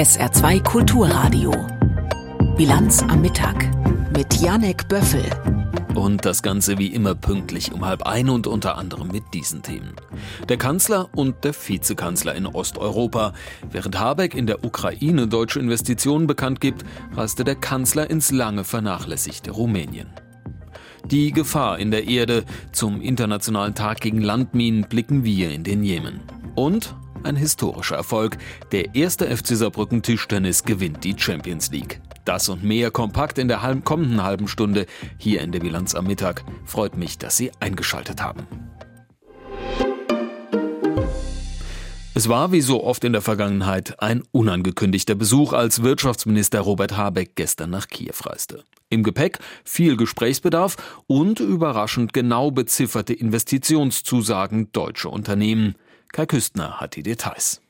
SR2 Kulturradio. Bilanz am Mittag mit Janek Böffel. Und das Ganze wie immer pünktlich um halb ein und unter anderem mit diesen Themen. Der Kanzler und der Vizekanzler in Osteuropa. Während Habeck in der Ukraine deutsche Investitionen bekannt gibt, reiste der Kanzler ins lange vernachlässigte Rumänien. Die Gefahr in der Erde. Zum Internationalen Tag gegen Landminen blicken wir in den Jemen. Und ein historischer Erfolg. Der erste FC Saarbrücken Tischtennis gewinnt die Champions League. Das und mehr kompakt in der kommenden halben Stunde hier in der Bilanz am Mittag. Freut mich, dass Sie eingeschaltet haben. Es war wie so oft in der Vergangenheit ein unangekündigter Besuch, als Wirtschaftsminister Robert Habeck gestern nach Kiew reiste. Im Gepäck viel Gesprächsbedarf und überraschend genau bezifferte Investitionszusagen deutscher Unternehmen. Kai Küstner hat die Details.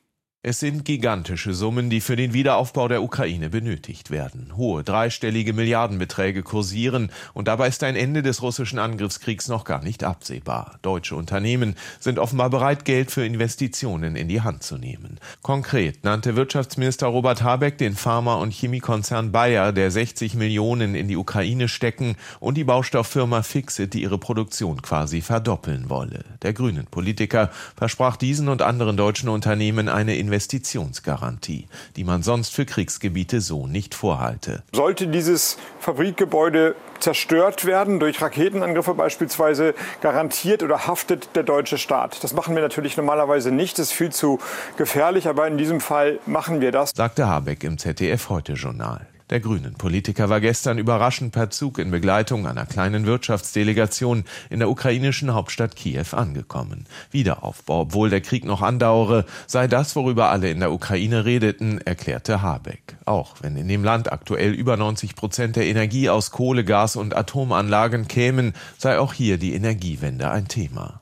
Es sind gigantische Summen, die für den Wiederaufbau der Ukraine benötigt werden. Hohe dreistellige Milliardenbeträge kursieren und dabei ist ein Ende des russischen Angriffskriegs noch gar nicht absehbar. Deutsche Unternehmen sind offenbar bereit, Geld für Investitionen in die Hand zu nehmen. Konkret nannte Wirtschaftsminister Robert Habeck den Pharma- und Chemiekonzern Bayer, der 60 Millionen in die Ukraine stecken und die Baustofffirma Fixit, die ihre Produktion quasi verdoppeln wolle. Der grünen Politiker versprach diesen und anderen deutschen Unternehmen eine Investitionsgarantie, die man sonst für Kriegsgebiete so nicht vorhalte. Sollte dieses Fabrikgebäude zerstört werden, durch Raketenangriffe beispielsweise, garantiert oder haftet der deutsche Staat. Das machen wir natürlich normalerweise nicht, das ist viel zu gefährlich, aber in diesem Fall machen wir das. Sagte Habeck im ZDF heute Journal. Der grünen Politiker war gestern überraschend per Zug in Begleitung einer kleinen Wirtschaftsdelegation in der ukrainischen Hauptstadt Kiew angekommen. Wiederaufbau, obwohl der Krieg noch andauere, sei das, worüber alle in der Ukraine redeten, erklärte Habeck. Auch wenn in dem Land aktuell über 90 Prozent der Energie aus Kohle, Gas und Atomanlagen kämen, sei auch hier die Energiewende ein Thema.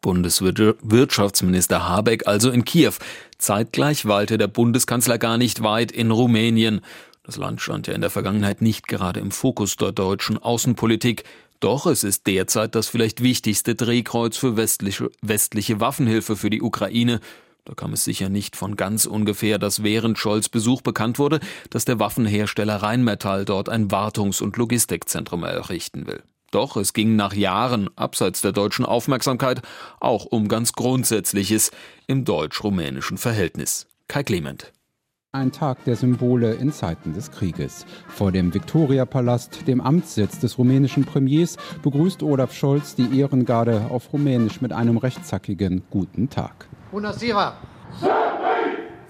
Bundeswirtschaftsminister Habeck also in Kiew. Zeitgleich weilte der Bundeskanzler gar nicht weit in Rumänien. Das Land stand ja in der Vergangenheit nicht gerade im Fokus der deutschen Außenpolitik. Doch es ist derzeit das vielleicht wichtigste Drehkreuz für westliche, westliche Waffenhilfe für die Ukraine. Da kam es sicher nicht von ganz ungefähr, dass während Scholz Besuch bekannt wurde, dass der Waffenhersteller Rheinmetall dort ein Wartungs- und Logistikzentrum errichten will. Doch es ging nach Jahren abseits der deutschen Aufmerksamkeit auch um ganz Grundsätzliches im deutsch-rumänischen Verhältnis. Kai Clement. Ein Tag der Symbole in Zeiten des Krieges. Vor dem Viktoriapalast, dem Amtssitz des rumänischen Premiers, begrüßt Olaf Scholz die Ehrengarde auf Rumänisch mit einem rechtzackigen Guten Tag. Bună ziua!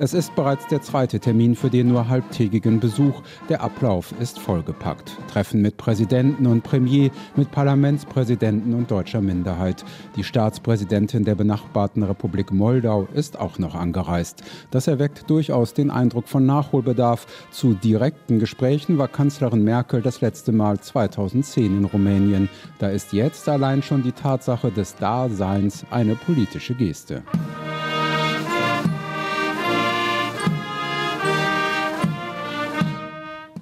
Es ist bereits der zweite Termin für den nur halbtägigen Besuch. Der Ablauf ist vollgepackt. Treffen mit Präsidenten und Premier, mit Parlamentspräsidenten und deutscher Minderheit. Die Staatspräsidentin der benachbarten Republik Moldau ist auch noch angereist. Das erweckt durchaus den Eindruck von Nachholbedarf. Zu direkten Gesprächen war Kanzlerin Merkel das letzte Mal 2010 in Rumänien. Da ist jetzt allein schon die Tatsache des Daseins eine politische Geste.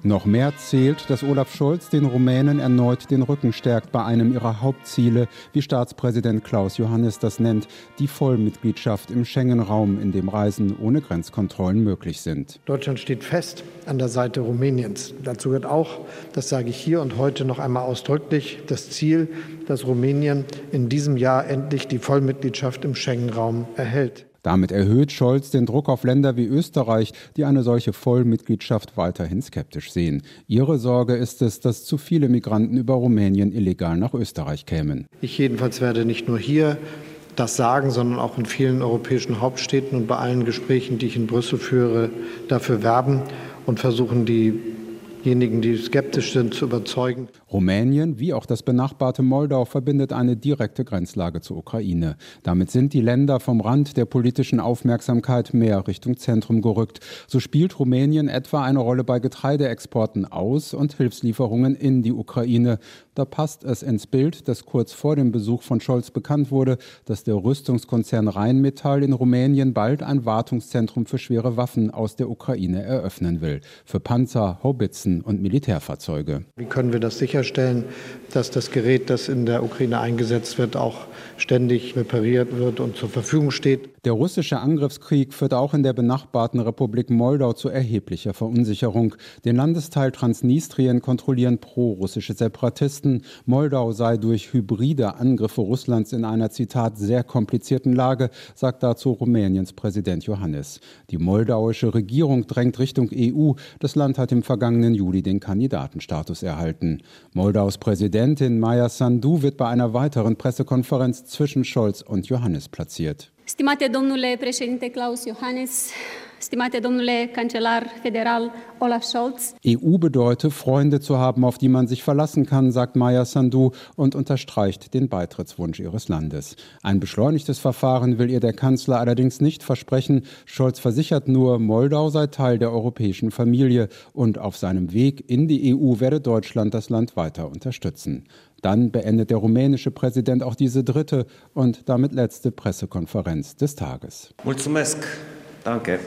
Noch mehr zählt, dass Olaf Scholz den Rumänen erneut den Rücken stärkt bei einem ihrer Hauptziele, wie Staatspräsident Klaus Johannes das nennt, die Vollmitgliedschaft im Schengen-Raum, in dem Reisen ohne Grenzkontrollen möglich sind. Deutschland steht fest an der Seite Rumäniens. Dazu gehört auch, das sage ich hier und heute noch einmal ausdrücklich, das Ziel, dass Rumänien in diesem Jahr endlich die Vollmitgliedschaft im Schengen-Raum erhält. Damit erhöht Scholz den Druck auf Länder wie Österreich, die eine solche Vollmitgliedschaft weiterhin skeptisch sehen. Ihre Sorge ist es, dass zu viele Migranten über Rumänien illegal nach Österreich kämen. Ich jedenfalls werde nicht nur hier das sagen, sondern auch in vielen europäischen Hauptstädten und bei allen Gesprächen, die ich in Brüssel führe, dafür werben und versuchen, die diejenigen, die skeptisch sind, zu überzeugen. Rumänien wie auch das benachbarte Moldau verbindet eine direkte Grenzlage zur Ukraine. Damit sind die Länder vom Rand der politischen Aufmerksamkeit mehr Richtung Zentrum gerückt. So spielt Rumänien etwa eine Rolle bei Getreideexporten aus und Hilfslieferungen in die Ukraine. Da passt es ins Bild, dass kurz vor dem Besuch von Scholz bekannt wurde, dass der Rüstungskonzern Rheinmetall in Rumänien bald ein Wartungszentrum für schwere Waffen aus der Ukraine eröffnen will. Für Panzer, Haubitzen und Militärfahrzeuge. Wie können wir das sicherstellen, dass das Gerät, das in der Ukraine eingesetzt wird, auch ständig repariert wird und zur Verfügung steht? Der russische Angriffskrieg führt auch in der benachbarten Republik Moldau zu erheblicher Verunsicherung. Den Landesteil Transnistrien kontrollieren pro-russische Separatisten. Moldau sei durch hybride Angriffe Russlands in einer Zitat sehr komplizierten Lage, sagt dazu Rumäniens Präsident Johannes. Die moldauische Regierung drängt Richtung EU. Das Land hat im vergangenen Juli den Kandidatenstatus erhalten. Moldaus Präsidentin Maya Sandu wird bei einer weiteren Pressekonferenz zwischen Scholz und Johannes platziert. Stimate domnule Klaus Johannes, stimate domnule Kanzler Federal Olaf Scholz. EU bedeutet, Freunde zu haben, auf die man sich verlassen kann, sagt Maya Sandu und unterstreicht den Beitrittswunsch ihres Landes. Ein beschleunigtes Verfahren will ihr der Kanzler allerdings nicht versprechen. Scholz versichert nur, Moldau sei Teil der europäischen Familie und auf seinem Weg in die EU werde Deutschland das Land weiter unterstützen. Dann beendet der rumänische Präsident auch diese dritte und damit letzte Pressekonferenz des Tages. Mulțumesc. Danke.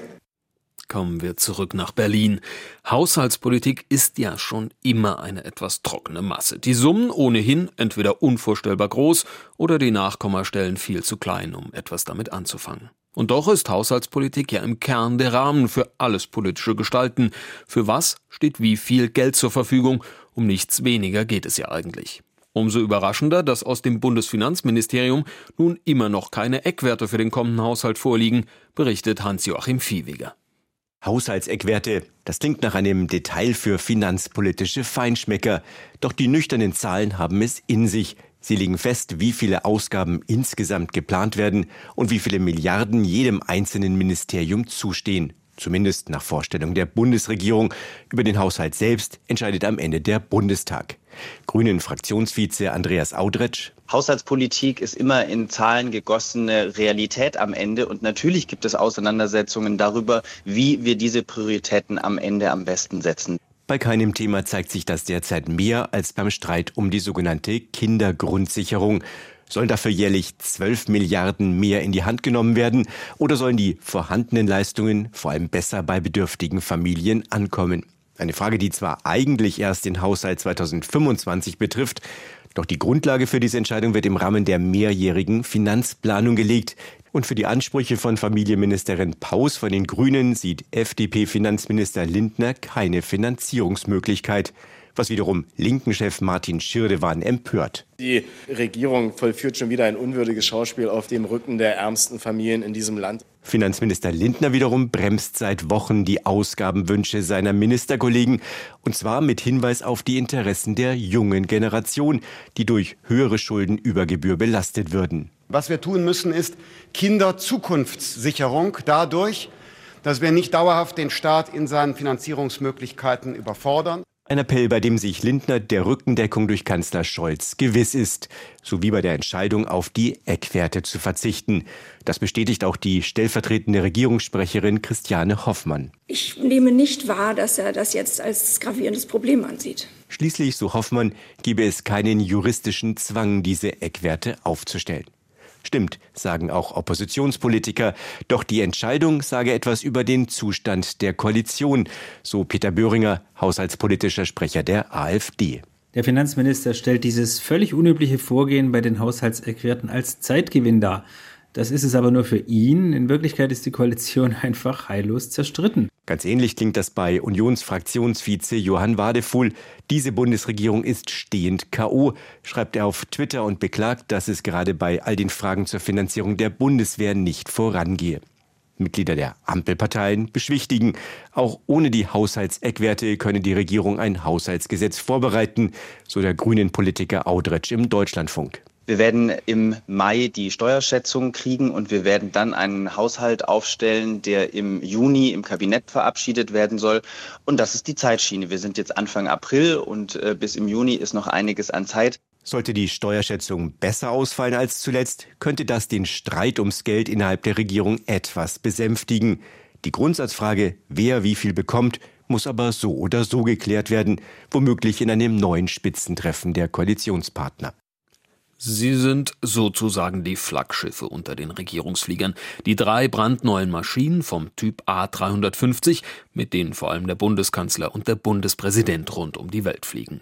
Kommen wir zurück nach Berlin. Haushaltspolitik ist ja schon immer eine etwas trockene Masse. Die Summen ohnehin entweder unvorstellbar groß oder die Nachkommastellen viel zu klein, um etwas damit anzufangen. Und doch ist Haushaltspolitik ja im Kern der Rahmen für alles politische Gestalten. Für was steht wie viel Geld zur Verfügung? Um nichts weniger geht es ja eigentlich. Umso überraschender, dass aus dem Bundesfinanzministerium nun immer noch keine Eckwerte für den kommenden Haushalt vorliegen, berichtet Hans-Joachim Viehweger. Haushaltseckwerte, das klingt nach einem Detail für finanzpolitische Feinschmecker. Doch die nüchternen Zahlen haben es in sich. Sie legen fest, wie viele Ausgaben insgesamt geplant werden und wie viele Milliarden jedem einzelnen Ministerium zustehen. Zumindest nach Vorstellung der Bundesregierung. Über den Haushalt selbst entscheidet am Ende der Bundestag. Grünen Fraktionsvize Andreas Audretsch. Haushaltspolitik ist immer in Zahlen gegossene Realität am Ende und natürlich gibt es Auseinandersetzungen darüber, wie wir diese Prioritäten am Ende am besten setzen. Bei keinem Thema zeigt sich das derzeit mehr als beim Streit um die sogenannte Kindergrundsicherung. Sollen dafür jährlich 12 Milliarden mehr in die Hand genommen werden oder sollen die vorhandenen Leistungen vor allem besser bei bedürftigen Familien ankommen? Eine Frage, die zwar eigentlich erst den Haushalt 2025 betrifft, doch die Grundlage für diese Entscheidung wird im Rahmen der mehrjährigen Finanzplanung gelegt. Und für die Ansprüche von Familienministerin Paus von den Grünen sieht FDP-Finanzminister Lindner keine Finanzierungsmöglichkeit was wiederum Linken-Chef Martin Schirdewan empört. Die Regierung vollführt schon wieder ein unwürdiges Schauspiel auf dem Rücken der ärmsten Familien in diesem Land. Finanzminister Lindner wiederum bremst seit Wochen die Ausgabenwünsche seiner Ministerkollegen, und zwar mit Hinweis auf die Interessen der jungen Generation, die durch höhere Schulden über Gebühr belastet würden. Was wir tun müssen, ist Kinderzukunftssicherung dadurch, dass wir nicht dauerhaft den Staat in seinen Finanzierungsmöglichkeiten überfordern. Ein Appell, bei dem sich Lindner der Rückendeckung durch Kanzler Scholz gewiss ist, sowie bei der Entscheidung auf die Eckwerte zu verzichten. Das bestätigt auch die stellvertretende Regierungssprecherin Christiane Hoffmann. Ich nehme nicht wahr, dass er das jetzt als gravierendes Problem ansieht. Schließlich, so Hoffmann, gebe es keinen juristischen Zwang, diese Eckwerte aufzustellen. Stimmt, sagen auch Oppositionspolitiker. Doch die Entscheidung sage etwas über den Zustand der Koalition, so Peter Böhringer, haushaltspolitischer Sprecher der AfD. Der Finanzminister stellt dieses völlig unübliche Vorgehen bei den Haushaltseckwerten als Zeitgewinn dar. Das ist es aber nur für ihn. In Wirklichkeit ist die Koalition einfach heillos zerstritten. Ganz ähnlich klingt das bei Unionsfraktionsvize Johann Wadefuhl. Diese Bundesregierung ist stehend K.O., schreibt er auf Twitter und beklagt, dass es gerade bei all den Fragen zur Finanzierung der Bundeswehr nicht vorangehe. Mitglieder der Ampelparteien beschwichtigen. Auch ohne die Haushaltseckwerte könne die Regierung ein Haushaltsgesetz vorbereiten, so der grünen Politiker Audretsch im Deutschlandfunk. Wir werden im Mai die Steuerschätzung kriegen und wir werden dann einen Haushalt aufstellen, der im Juni im Kabinett verabschiedet werden soll. Und das ist die Zeitschiene. Wir sind jetzt Anfang April und äh, bis im Juni ist noch einiges an Zeit. Sollte die Steuerschätzung besser ausfallen als zuletzt, könnte das den Streit ums Geld innerhalb der Regierung etwas besänftigen. Die Grundsatzfrage, wer wie viel bekommt, muss aber so oder so geklärt werden, womöglich in einem neuen Spitzentreffen der Koalitionspartner. Sie sind sozusagen die Flaggschiffe unter den Regierungsfliegern. Die drei brandneuen Maschinen vom Typ A350, mit denen vor allem der Bundeskanzler und der Bundespräsident rund um die Welt fliegen.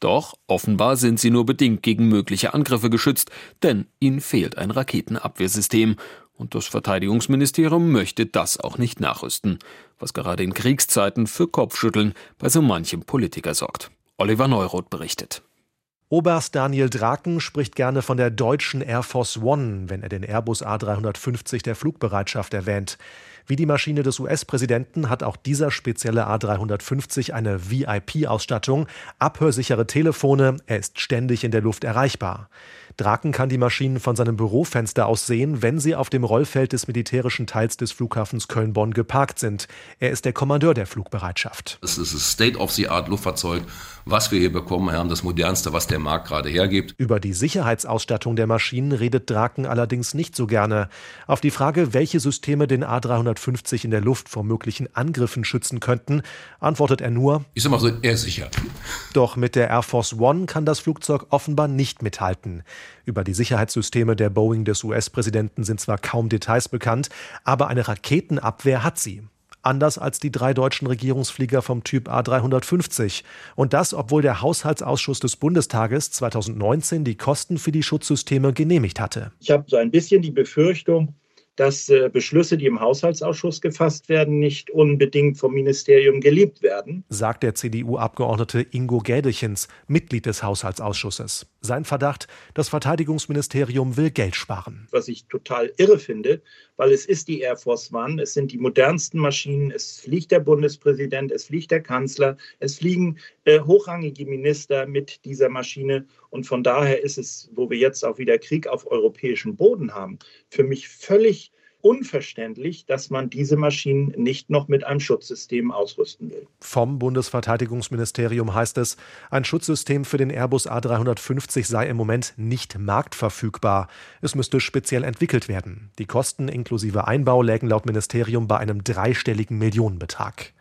Doch offenbar sind sie nur bedingt gegen mögliche Angriffe geschützt, denn ihnen fehlt ein Raketenabwehrsystem Und das Verteidigungsministerium möchte das auch nicht nachrüsten, was gerade in Kriegszeiten für Kopfschütteln bei so manchem Politiker sorgt. Oliver Neuroth berichtet. Oberst Daniel Draken spricht gerne von der deutschen Air Force One, wenn er den Airbus A350 der Flugbereitschaft erwähnt. Wie die Maschine des US-Präsidenten hat auch dieser spezielle A350 eine VIP-Ausstattung, abhörsichere Telefone, er ist ständig in der Luft erreichbar. Draken kann die Maschinen von seinem Bürofenster aus sehen, wenn sie auf dem Rollfeld des militärischen Teils des Flughafens Köln-Bonn geparkt sind. Er ist der Kommandeur der Flugbereitschaft. Es ist das State-of-the-Art-Luftfahrzeug, was wir hier bekommen haben, das modernste, was der Markt gerade hergibt. Über die Sicherheitsausstattung der Maschinen redet Draken allerdings nicht so gerne. Auf die Frage, welche Systeme den A350 in der Luft vor möglichen Angriffen schützen könnten, antwortet er nur: Ich sag mal so, er ist sicher. Doch mit der Air Force One kann das Flugzeug offenbar nicht mithalten. Über die Sicherheitssysteme der Boeing des US-Präsidenten sind zwar kaum Details bekannt, aber eine Raketenabwehr hat sie anders als die drei deutschen Regierungsflieger vom Typ A350. Und das, obwohl der Haushaltsausschuss des Bundestages 2019 die Kosten für die Schutzsysteme genehmigt hatte. Ich habe so ein bisschen die Befürchtung, dass äh, Beschlüsse, die im Haushaltsausschuss gefasst werden, nicht unbedingt vom Ministerium geliebt werden. Sagt der CDU-Abgeordnete Ingo Gädechens, Mitglied des Haushaltsausschusses. Sein Verdacht, das Verteidigungsministerium will Geld sparen. Was ich total irre finde, weil es ist die Air Force One, es sind die modernsten Maschinen, es fliegt der Bundespräsident, es fliegt der Kanzler, es fliegen äh, hochrangige Minister mit dieser Maschine. Und von daher ist es, wo wir jetzt auch wieder Krieg auf europäischem Boden haben, für mich völlig unverständlich, dass man diese Maschinen nicht noch mit einem Schutzsystem ausrüsten will. Vom Bundesverteidigungsministerium heißt es, ein Schutzsystem für den Airbus A350 sei im Moment nicht marktverfügbar. Es müsste speziell entwickelt werden. Die Kosten inklusive Einbau lägen laut Ministerium bei einem dreistelligen Millionenbetrag.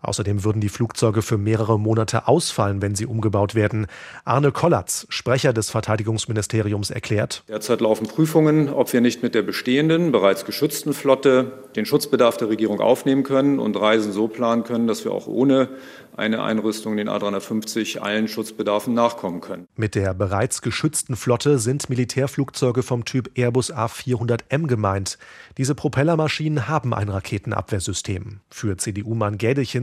Außerdem würden die Flugzeuge für mehrere Monate ausfallen, wenn sie umgebaut werden. Arne Kollatz, Sprecher des Verteidigungsministeriums, erklärt. Derzeit laufen Prüfungen, ob wir nicht mit der bestehenden, bereits geschützten Flotte den Schutzbedarf der Regierung aufnehmen können und Reisen so planen können, dass wir auch ohne eine Einrüstung den A350 allen Schutzbedarfen nachkommen können. Mit der bereits geschützten Flotte sind Militärflugzeuge vom Typ Airbus A400M gemeint. Diese Propellermaschinen haben ein Raketenabwehrsystem. Für CDU-Mann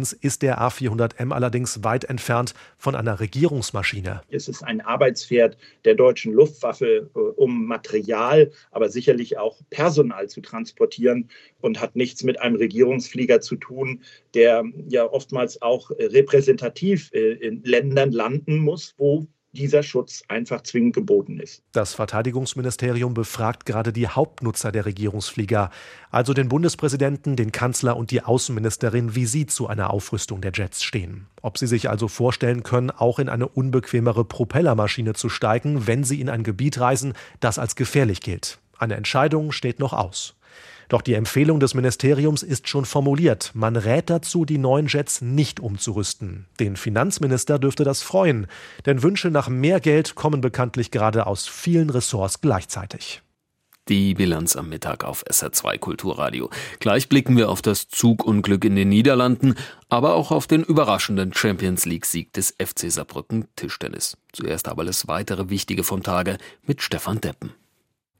Gädelchens ist der A400M allerdings weit entfernt von einer Regierungsmaschine. Es ist ein Arbeitspferd der deutschen Luftwaffe, äh, um Material, aber sicherlich auch Personal zu transportieren und hat nichts mit einem Regierungsflieger zu tun, der ja oftmals auch repräsentativ äh, in Ländern landen muss, wo dieser Schutz einfach zwingend geboten ist. Das Verteidigungsministerium befragt gerade die Hauptnutzer der Regierungsflieger, also den Bundespräsidenten, den Kanzler und die Außenministerin, wie sie zu einer Aufrüstung der Jets stehen. Ob sie sich also vorstellen können, auch in eine unbequemere Propellermaschine zu steigen, wenn sie in ein Gebiet reisen, das als gefährlich gilt. Eine Entscheidung steht noch aus. Doch die Empfehlung des Ministeriums ist schon formuliert. Man rät dazu, die neuen Jets nicht umzurüsten. Den Finanzminister dürfte das freuen, denn Wünsche nach mehr Geld kommen bekanntlich gerade aus vielen Ressorts gleichzeitig. Die Bilanz am Mittag auf SR2 Kulturradio. Gleich blicken wir auf das Zugunglück in den Niederlanden, aber auch auf den überraschenden Champions League-Sieg des FC Saarbrücken Tischtennis. Zuerst aber alles weitere Wichtige vom Tage mit Stefan Deppen.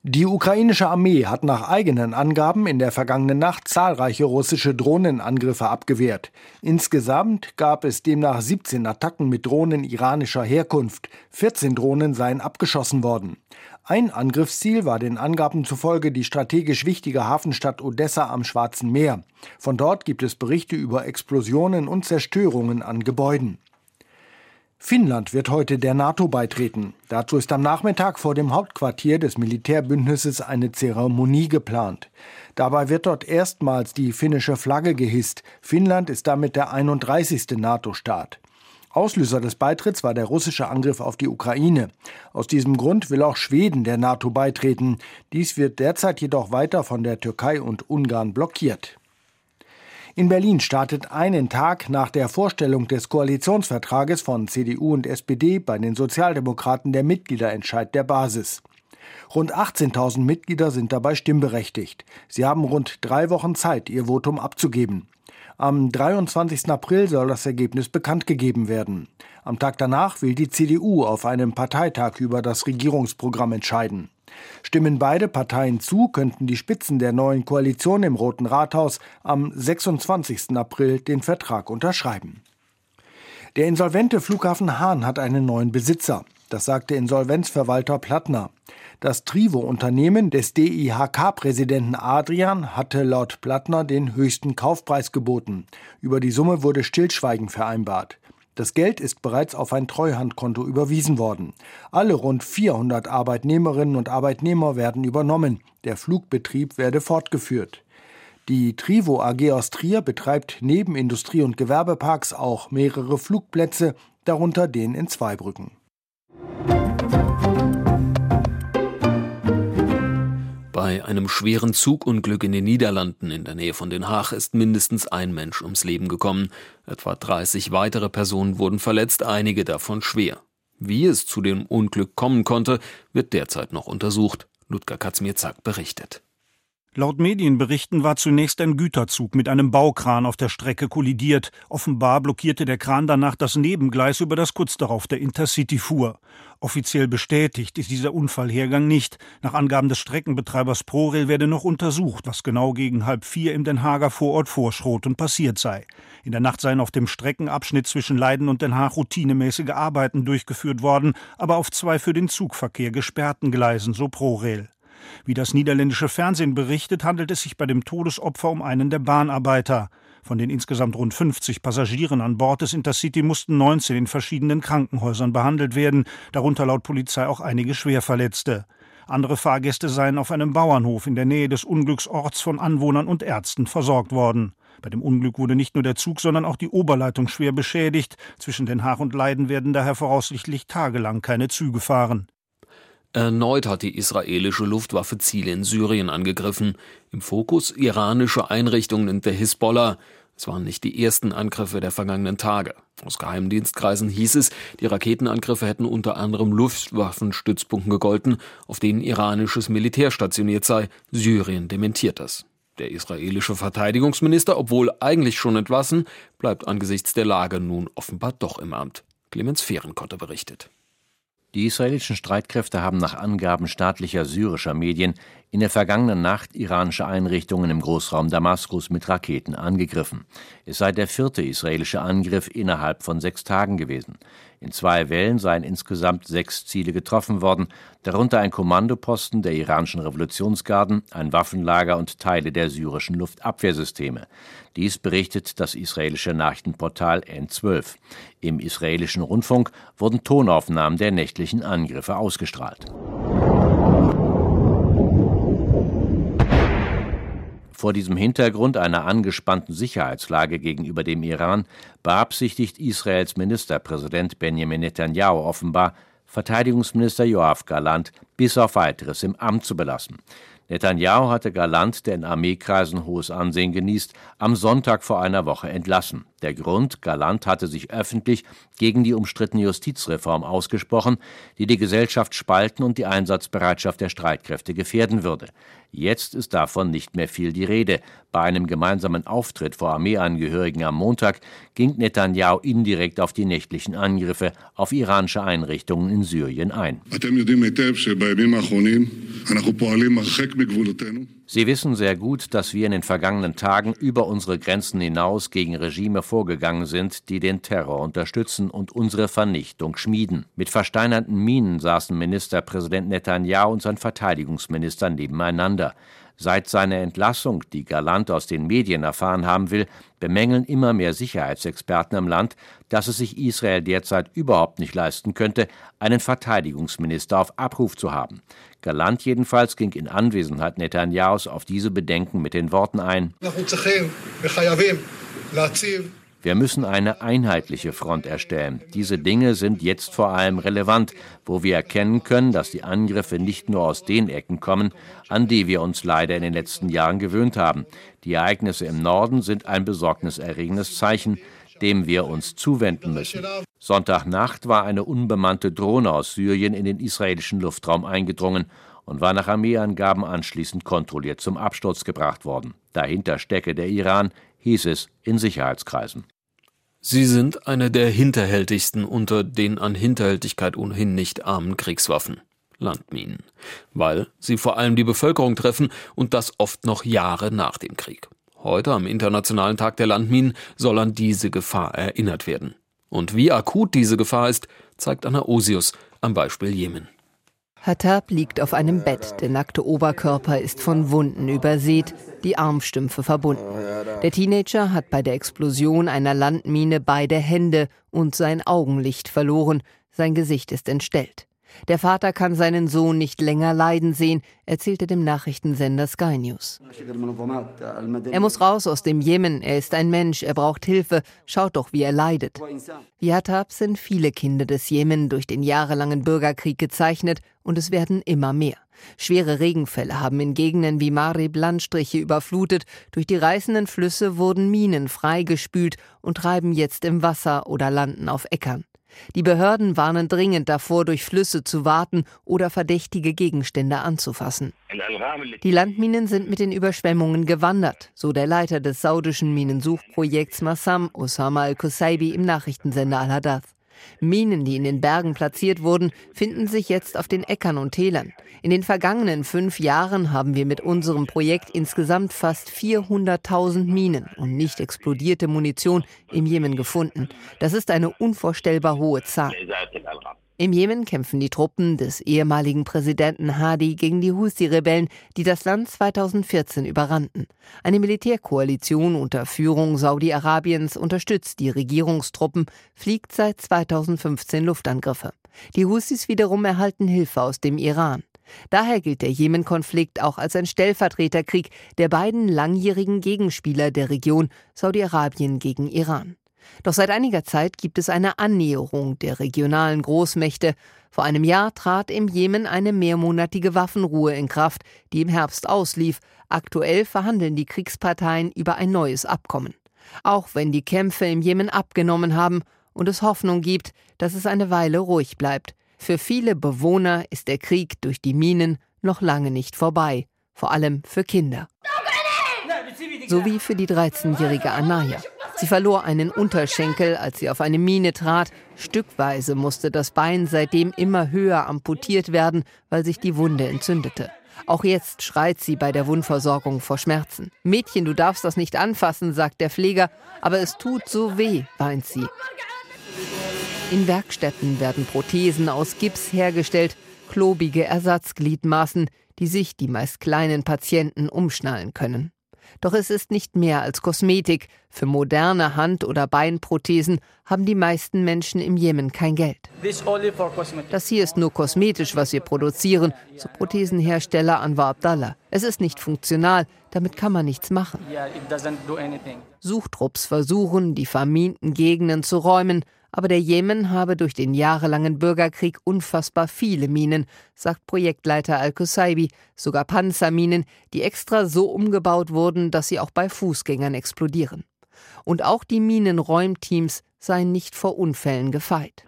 Die ukrainische Armee hat nach eigenen Angaben in der vergangenen Nacht zahlreiche russische Drohnenangriffe abgewehrt. Insgesamt gab es demnach 17 Attacken mit Drohnen iranischer Herkunft. 14 Drohnen seien abgeschossen worden. Ein Angriffsziel war den Angaben zufolge die strategisch wichtige Hafenstadt Odessa am Schwarzen Meer. Von dort gibt es Berichte über Explosionen und Zerstörungen an Gebäuden. Finnland wird heute der NATO beitreten. Dazu ist am Nachmittag vor dem Hauptquartier des Militärbündnisses eine Zeremonie geplant. Dabei wird dort erstmals die finnische Flagge gehisst. Finnland ist damit der 31. NATO-Staat. Auslöser des Beitritts war der russische Angriff auf die Ukraine. Aus diesem Grund will auch Schweden der NATO beitreten. Dies wird derzeit jedoch weiter von der Türkei und Ungarn blockiert. In Berlin startet einen Tag nach der Vorstellung des Koalitionsvertrages von CDU und SPD bei den Sozialdemokraten der Mitgliederentscheid der Basis. Rund 18.000 Mitglieder sind dabei stimmberechtigt. Sie haben rund drei Wochen Zeit, ihr Votum abzugeben. Am 23. April soll das Ergebnis bekannt gegeben werden. Am Tag danach will die CDU auf einem Parteitag über das Regierungsprogramm entscheiden. Stimmen beide Parteien zu, könnten die Spitzen der neuen Koalition im Roten Rathaus am 26. April den Vertrag unterschreiben. Der insolvente Flughafen Hahn hat einen neuen Besitzer. Das sagte Insolvenzverwalter Plattner. Das Trivo-Unternehmen des DIHK-Präsidenten Adrian hatte laut Plattner den höchsten Kaufpreis geboten. Über die Summe wurde Stillschweigen vereinbart. Das Geld ist bereits auf ein Treuhandkonto überwiesen worden. Alle rund 400 Arbeitnehmerinnen und Arbeitnehmer werden übernommen. Der Flugbetrieb werde fortgeführt. Die Trivo AG aus Trier betreibt neben Industrie- und Gewerbeparks auch mehrere Flugplätze, darunter den in Zweibrücken. Bei einem schweren Zugunglück in den Niederlanden in der Nähe von Den Haag ist mindestens ein Mensch ums Leben gekommen. Etwa 30 weitere Personen wurden verletzt, einige davon schwer. Wie es zu dem Unglück kommen konnte, wird derzeit noch untersucht. Ludger Katzmierzak berichtet. Laut Medienberichten war zunächst ein Güterzug mit einem Baukran auf der Strecke kollidiert. Offenbar blockierte der Kran danach das Nebengleis, über das kurz darauf der Intercity fuhr. Offiziell bestätigt ist dieser Unfallhergang nicht. Nach Angaben des Streckenbetreibers ProRail werde noch untersucht, was genau gegen halb vier im Den Haager Vorort Vorschroten passiert sei. In der Nacht seien auf dem Streckenabschnitt zwischen Leiden und Den Haag routinemäßige Arbeiten durchgeführt worden, aber auf zwei für den Zugverkehr gesperrten Gleisen, so ProRail. Wie das niederländische Fernsehen berichtet, handelt es sich bei dem Todesopfer um einen der Bahnarbeiter. Von den insgesamt rund 50 Passagieren an Bord des Intercity mussten 19 in verschiedenen Krankenhäusern behandelt werden, darunter laut Polizei auch einige Schwerverletzte. Andere Fahrgäste seien auf einem Bauernhof in der Nähe des Unglücksorts von Anwohnern und Ärzten versorgt worden. Bei dem Unglück wurde nicht nur der Zug, sondern auch die Oberleitung schwer beschädigt. Zwischen Den Haag und Leiden werden daher voraussichtlich tagelang keine Züge fahren. Erneut hat die israelische Luftwaffe Ziele in Syrien angegriffen. Im Fokus iranische Einrichtungen der Hisbollah. Es waren nicht die ersten Angriffe der vergangenen Tage. Aus Geheimdienstkreisen hieß es, die Raketenangriffe hätten unter anderem Luftwaffenstützpunkten gegolten, auf denen iranisches Militär stationiert sei. Syrien dementiert das. Der israelische Verteidigungsminister, obwohl eigentlich schon entlassen, bleibt angesichts der Lage nun offenbar doch im Amt. Clemens Fehrenkotte berichtet. Die israelischen Streitkräfte haben nach Angaben staatlicher syrischer Medien in der vergangenen Nacht iranische Einrichtungen im Großraum Damaskus mit Raketen angegriffen. Es sei der vierte israelische Angriff innerhalb von sechs Tagen gewesen. In zwei Wellen seien insgesamt sechs Ziele getroffen worden, darunter ein Kommandoposten der iranischen Revolutionsgarden, ein Waffenlager und Teile der syrischen Luftabwehrsysteme. Dies berichtet das israelische Nachrichtenportal N12. Im israelischen Rundfunk wurden Tonaufnahmen der nächtlichen Angriffe ausgestrahlt. Vor diesem Hintergrund einer angespannten Sicherheitslage gegenüber dem Iran beabsichtigt Israels Ministerpräsident Benjamin Netanyahu offenbar, Verteidigungsminister Joachim Galant bis auf weiteres im Amt zu belassen. Netanyahu hatte Galant, der in Armeekreisen hohes Ansehen genießt, am Sonntag vor einer Woche entlassen. Der Grund, Galant hatte sich öffentlich gegen die umstrittene Justizreform ausgesprochen, die die Gesellschaft spalten und die Einsatzbereitschaft der Streitkräfte gefährden würde. Jetzt ist davon nicht mehr viel die Rede. Bei einem gemeinsamen Auftritt vor Armeeangehörigen am Montag ging Netanyahu indirekt auf die nächtlichen Angriffe auf iranische Einrichtungen in Syrien ein. Sie wissen sehr gut, dass wir in den vergangenen Tagen über unsere Grenzen hinaus gegen Regime vorgegangen sind, die den Terror unterstützen und unsere Vernichtung schmieden. Mit versteinerten Minen saßen Ministerpräsident Netanyahu und sein Verteidigungsminister nebeneinander. Seit seiner Entlassung, die Galant aus den Medien erfahren haben will, bemängeln immer mehr Sicherheitsexperten im Land, dass es sich Israel derzeit überhaupt nicht leisten könnte, einen Verteidigungsminister auf Abruf zu haben. Galant jedenfalls ging in Anwesenheit Netanyahus auf diese Bedenken mit den Worten ein. Wir müssen eine einheitliche Front erstellen. Diese Dinge sind jetzt vor allem relevant, wo wir erkennen können, dass die Angriffe nicht nur aus den Ecken kommen, an die wir uns leider in den letzten Jahren gewöhnt haben. Die Ereignisse im Norden sind ein besorgniserregendes Zeichen, dem wir uns zuwenden müssen. Sonntagnacht war eine unbemannte Drohne aus Syrien in den israelischen Luftraum eingedrungen und war nach Armeeangaben anschließend kontrolliert zum Absturz gebracht worden. Dahinter stecke der Iran, hieß es in Sicherheitskreisen. Sie sind eine der hinterhältigsten unter den an Hinterhältigkeit ohnehin nicht armen Kriegswaffen. Landminen. Weil sie vor allem die Bevölkerung treffen und das oft noch Jahre nach dem Krieg. Heute am Internationalen Tag der Landminen soll an diese Gefahr erinnert werden. Und wie akut diese Gefahr ist, zeigt Anna Osius am Beispiel Jemen. Hattab liegt auf einem Bett. Der nackte Oberkörper ist von Wunden übersät, die Armstümpfe verbunden. Der Teenager hat bei der Explosion einer Landmine beide Hände und sein Augenlicht verloren. Sein Gesicht ist entstellt. Der Vater kann seinen Sohn nicht länger leiden sehen, erzählte dem Nachrichtensender Sky News. Er muss raus aus dem Jemen, er ist ein Mensch, er braucht Hilfe, schaut doch, wie er leidet. Wie Hattab sind viele Kinder des Jemen durch den jahrelangen Bürgerkrieg gezeichnet und es werden immer mehr. Schwere Regenfälle haben in Gegenden wie Marib Landstriche überflutet, durch die reißenden Flüsse wurden Minen freigespült und treiben jetzt im Wasser oder landen auf Äckern. Die Behörden warnen dringend davor, durch Flüsse zu warten oder verdächtige Gegenstände anzufassen. Die Landminen sind mit den Überschwemmungen gewandert, so der Leiter des saudischen Minensuchprojekts Massam, Osama al-Kusaibi, im Nachrichtensender Al-Hadath. Minen, die in den Bergen platziert wurden, finden sich jetzt auf den Äckern und Tälern. In den vergangenen fünf Jahren haben wir mit unserem Projekt insgesamt fast 400.000 Minen und nicht explodierte Munition im Jemen gefunden. Das ist eine unvorstellbar hohe Zahl. Im Jemen kämpfen die Truppen des ehemaligen Präsidenten Hadi gegen die Houthi-Rebellen, die das Land 2014 überrannten. Eine Militärkoalition unter Führung Saudi-Arabiens unterstützt die Regierungstruppen, fliegt seit 2015 Luftangriffe. Die Houthis wiederum erhalten Hilfe aus dem Iran. Daher gilt der Jemen-Konflikt auch als ein Stellvertreterkrieg der beiden langjährigen Gegenspieler der Region, Saudi-Arabien gegen Iran. Doch seit einiger Zeit gibt es eine Annäherung der regionalen Großmächte. Vor einem Jahr trat im Jemen eine mehrmonatige Waffenruhe in Kraft, die im Herbst auslief. Aktuell verhandeln die Kriegsparteien über ein neues Abkommen. Auch wenn die Kämpfe im Jemen abgenommen haben und es Hoffnung gibt, dass es eine Weile ruhig bleibt. Für viele Bewohner ist der Krieg durch die Minen noch lange nicht vorbei, vor allem für Kinder. Sowie für die 13-jährige Anaya. Sie verlor einen Unterschenkel, als sie auf eine Mine trat. Stückweise musste das Bein seitdem immer höher amputiert werden, weil sich die Wunde entzündete. Auch jetzt schreit sie bei der Wundversorgung vor Schmerzen. Mädchen, du darfst das nicht anfassen, sagt der Pfleger, aber es tut so weh, weint sie. In Werkstätten werden Prothesen aus Gips hergestellt, klobige Ersatzgliedmaßen, die sich die meist kleinen Patienten umschnallen können. Doch es ist nicht mehr als Kosmetik. Für moderne Hand- oder Beinprothesen haben die meisten Menschen im Jemen kein Geld. Das hier ist nur kosmetisch, was wir produzieren, so Prothesenhersteller Anwar Abdallah. Es ist nicht funktional, damit kann man nichts machen. Suchtrupps versuchen, die verminten Gegenden zu räumen, aber der Jemen habe durch den jahrelangen Bürgerkrieg unfassbar viele Minen, sagt Projektleiter Al-Kusaibi, sogar Panzerminen, die extra so umgebaut wurden, dass sie auch bei Fußgängern explodieren. Und auch die Minenräumteams seien nicht vor Unfällen gefeit.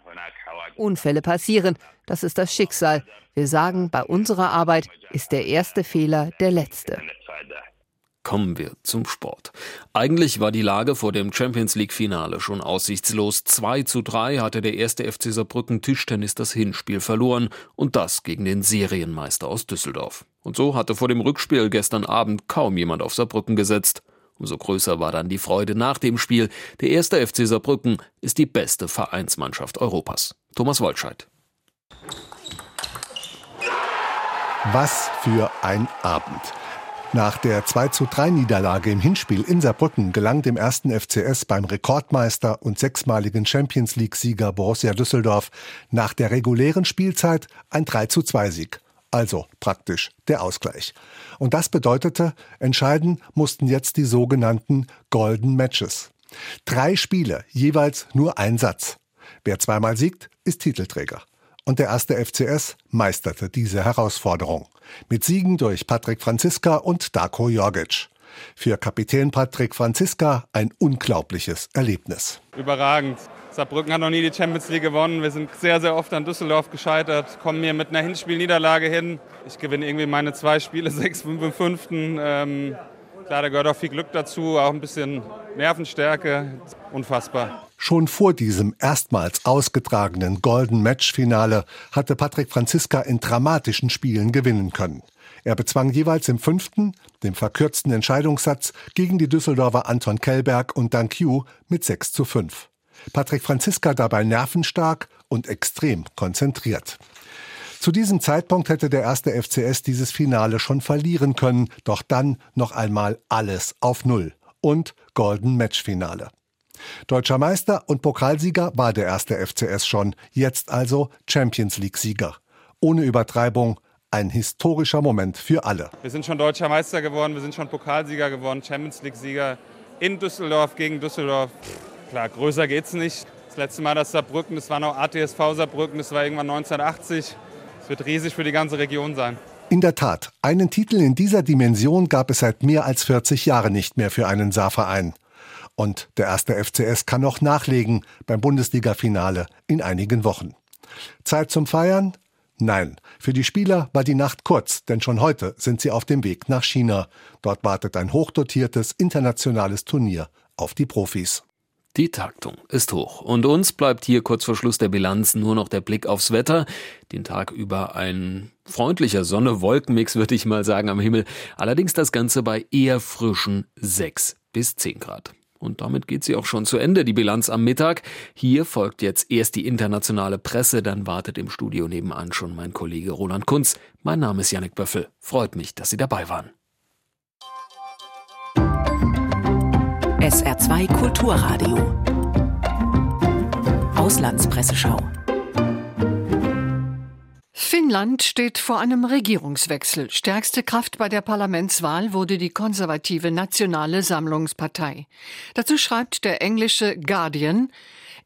Unfälle passieren, das ist das Schicksal. Wir sagen, bei unserer Arbeit ist der erste Fehler der letzte. Kommen wir zum Sport. Eigentlich war die Lage vor dem Champions League Finale schon aussichtslos. 2 zu 3 hatte der erste FC Saarbrücken Tischtennis das Hinspiel verloren und das gegen den Serienmeister aus Düsseldorf. Und so hatte vor dem Rückspiel gestern Abend kaum jemand auf Saarbrücken gesetzt. Umso größer war dann die Freude nach dem Spiel. Der erste FC Saarbrücken ist die beste Vereinsmannschaft Europas. Thomas Wolscheid. Was für ein Abend. Nach der 2 zu 3 Niederlage im Hinspiel in Saarbrücken gelang dem ersten FCS beim Rekordmeister und sechsmaligen Champions League-Sieger Borussia Düsseldorf nach der regulären Spielzeit ein 3 zu 2 Sieg. Also praktisch der Ausgleich. Und das bedeutete, entscheiden mussten jetzt die sogenannten Golden Matches. Drei Spiele, jeweils nur ein Satz. Wer zweimal siegt, ist Titelträger. Und der erste FCS meisterte diese Herausforderung mit Siegen durch Patrick Franziska und Darko Jorgic. Für Kapitän Patrick Franziska ein unglaubliches Erlebnis. Überragend. Saarbrücken hat noch nie die Champions League gewonnen. Wir sind sehr, sehr oft an Düsseldorf gescheitert, kommen hier mit einer Hinspielniederlage hin. Ich gewinne irgendwie meine zwei Spiele, sechs, fünf im fünften. Ähm, klar, da gehört auch viel Glück dazu, auch ein bisschen Nervenstärke. Unfassbar. Schon vor diesem erstmals ausgetragenen Golden Match Finale hatte Patrick Franziska in dramatischen Spielen gewinnen können. Er bezwang jeweils im fünften, dem verkürzten Entscheidungssatz, gegen die Düsseldorfer Anton Kellberg und Dan Q mit 6 zu 5. Patrick Franziska dabei nervenstark und extrem konzentriert. Zu diesem Zeitpunkt hätte der erste FCS dieses Finale schon verlieren können, doch dann noch einmal alles auf Null und Golden Match Finale. Deutscher Meister und Pokalsieger war der erste FCS schon, jetzt also Champions League Sieger. Ohne Übertreibung ein historischer Moment für alle. Wir sind schon deutscher Meister geworden, wir sind schon Pokalsieger geworden, Champions League Sieger in Düsseldorf gegen Düsseldorf. Klar, größer geht's nicht. Das letzte Mal das Saarbrücken, das war noch ATSV Saarbrücken, das war irgendwann 1980. Es wird riesig für die ganze Region sein. In der Tat, einen Titel in dieser Dimension gab es seit mehr als 40 Jahren nicht mehr für einen Saarverein. Und der erste FCS kann noch nachlegen beim Bundesliga-Finale in einigen Wochen. Zeit zum Feiern? Nein, für die Spieler war die Nacht kurz, denn schon heute sind sie auf dem Weg nach China. Dort wartet ein hochdotiertes internationales Turnier auf die Profis. Die Taktung ist hoch. Und uns bleibt hier kurz vor Schluss der Bilanz nur noch der Blick aufs Wetter. Den Tag über ein freundlicher Sonne-Wolkenmix, würde ich mal sagen, am Himmel. Allerdings das Ganze bei eher frischen 6 bis 10 Grad. Und damit geht sie auch schon zu Ende, die Bilanz am Mittag. Hier folgt jetzt erst die internationale Presse, dann wartet im Studio nebenan schon mein Kollege Roland Kunz. Mein Name ist Yannick Böffel. Freut mich, dass Sie dabei waren. SR2 Kulturradio. Auslandspresseschau. Finnland steht vor einem Regierungswechsel. Stärkste Kraft bei der Parlamentswahl wurde die konservative Nationale Sammlungspartei. Dazu schreibt der englische Guardian,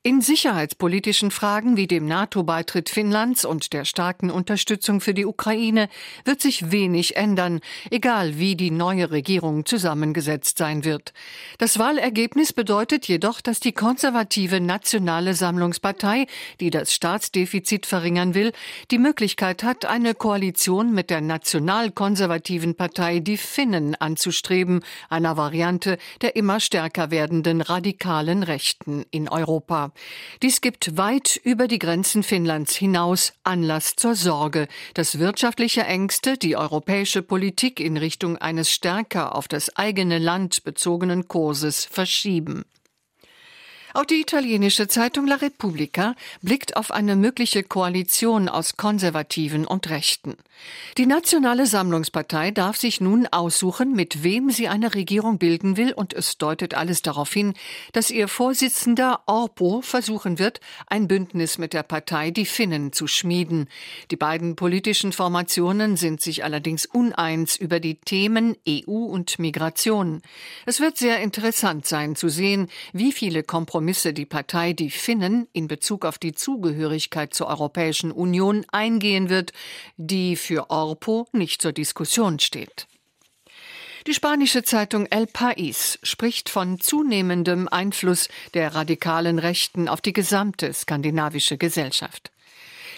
in sicherheitspolitischen Fragen wie dem NATO-Beitritt Finnlands und der starken Unterstützung für die Ukraine wird sich wenig ändern, egal wie die neue Regierung zusammengesetzt sein wird. Das Wahlergebnis bedeutet jedoch, dass die konservative Nationale Sammlungspartei, die das Staatsdefizit verringern will, die Möglichkeit hat, eine Koalition mit der nationalkonservativen Partei Die Finnen anzustreben, einer Variante der immer stärker werdenden radikalen Rechten in Europa. Dies gibt weit über die Grenzen Finnlands hinaus Anlass zur Sorge, dass wirtschaftliche Ängste die europäische Politik in Richtung eines stärker auf das eigene Land bezogenen Kurses verschieben. Auch die italienische Zeitung La Repubblica blickt auf eine mögliche Koalition aus Konservativen und Rechten. Die Nationale Sammlungspartei darf sich nun aussuchen, mit wem sie eine Regierung bilden will, und es deutet alles darauf hin, dass ihr Vorsitzender Orpo versuchen wird, ein Bündnis mit der Partei Die Finnen zu schmieden. Die beiden politischen Formationen sind sich allerdings uneins über die Themen EU und Migration. Es wird sehr interessant sein zu sehen, wie viele Kompromisse die Partei Die Finnen in Bezug auf die Zugehörigkeit zur Europäischen Union eingehen wird, die für Orpo nicht zur Diskussion steht. Die spanische Zeitung El País spricht von zunehmendem Einfluss der radikalen Rechten auf die gesamte skandinavische Gesellschaft.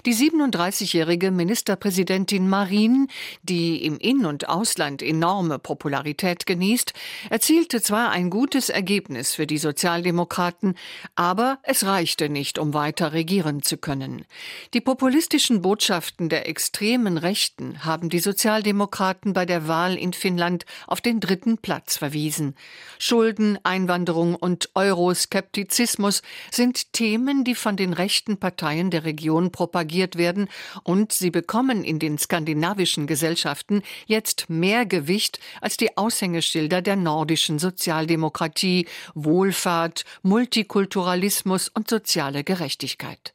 Die 37-jährige Ministerpräsidentin Marin, die im In- und Ausland enorme Popularität genießt, erzielte zwar ein gutes Ergebnis für die Sozialdemokraten, aber es reichte nicht, um weiter regieren zu können. Die populistischen Botschaften der extremen Rechten haben die Sozialdemokraten bei der Wahl in Finnland auf den dritten Platz verwiesen. Schulden, Einwanderung und Euroskeptizismus sind Themen, die von den rechten Parteien der Region propagiert propagiert werden, und sie bekommen in den skandinavischen Gesellschaften jetzt mehr Gewicht als die Aushängeschilder der nordischen Sozialdemokratie, Wohlfahrt, Multikulturalismus und soziale Gerechtigkeit.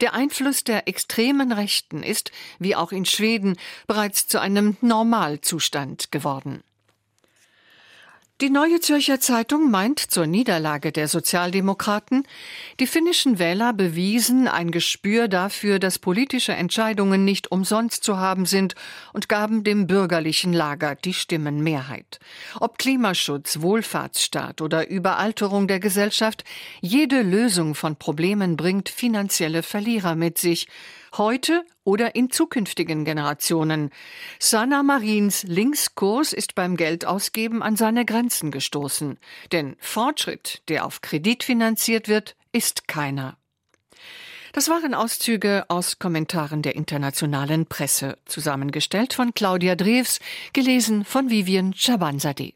Der Einfluss der extremen Rechten ist, wie auch in Schweden, bereits zu einem Normalzustand geworden. Die Neue Zürcher Zeitung meint zur Niederlage der Sozialdemokraten, die finnischen Wähler bewiesen ein Gespür dafür, dass politische Entscheidungen nicht umsonst zu haben sind und gaben dem bürgerlichen Lager die Stimmenmehrheit. Ob Klimaschutz, Wohlfahrtsstaat oder Überalterung der Gesellschaft, jede Lösung von Problemen bringt finanzielle Verlierer mit sich Heute oder in zukünftigen Generationen. Sana Marins Linkskurs ist beim Geldausgeben an seine Grenzen gestoßen. Denn Fortschritt, der auf Kredit finanziert wird, ist keiner. Das waren Auszüge aus Kommentaren der internationalen Presse, zusammengestellt von Claudia Drews, gelesen von Vivian Chabanzadeh.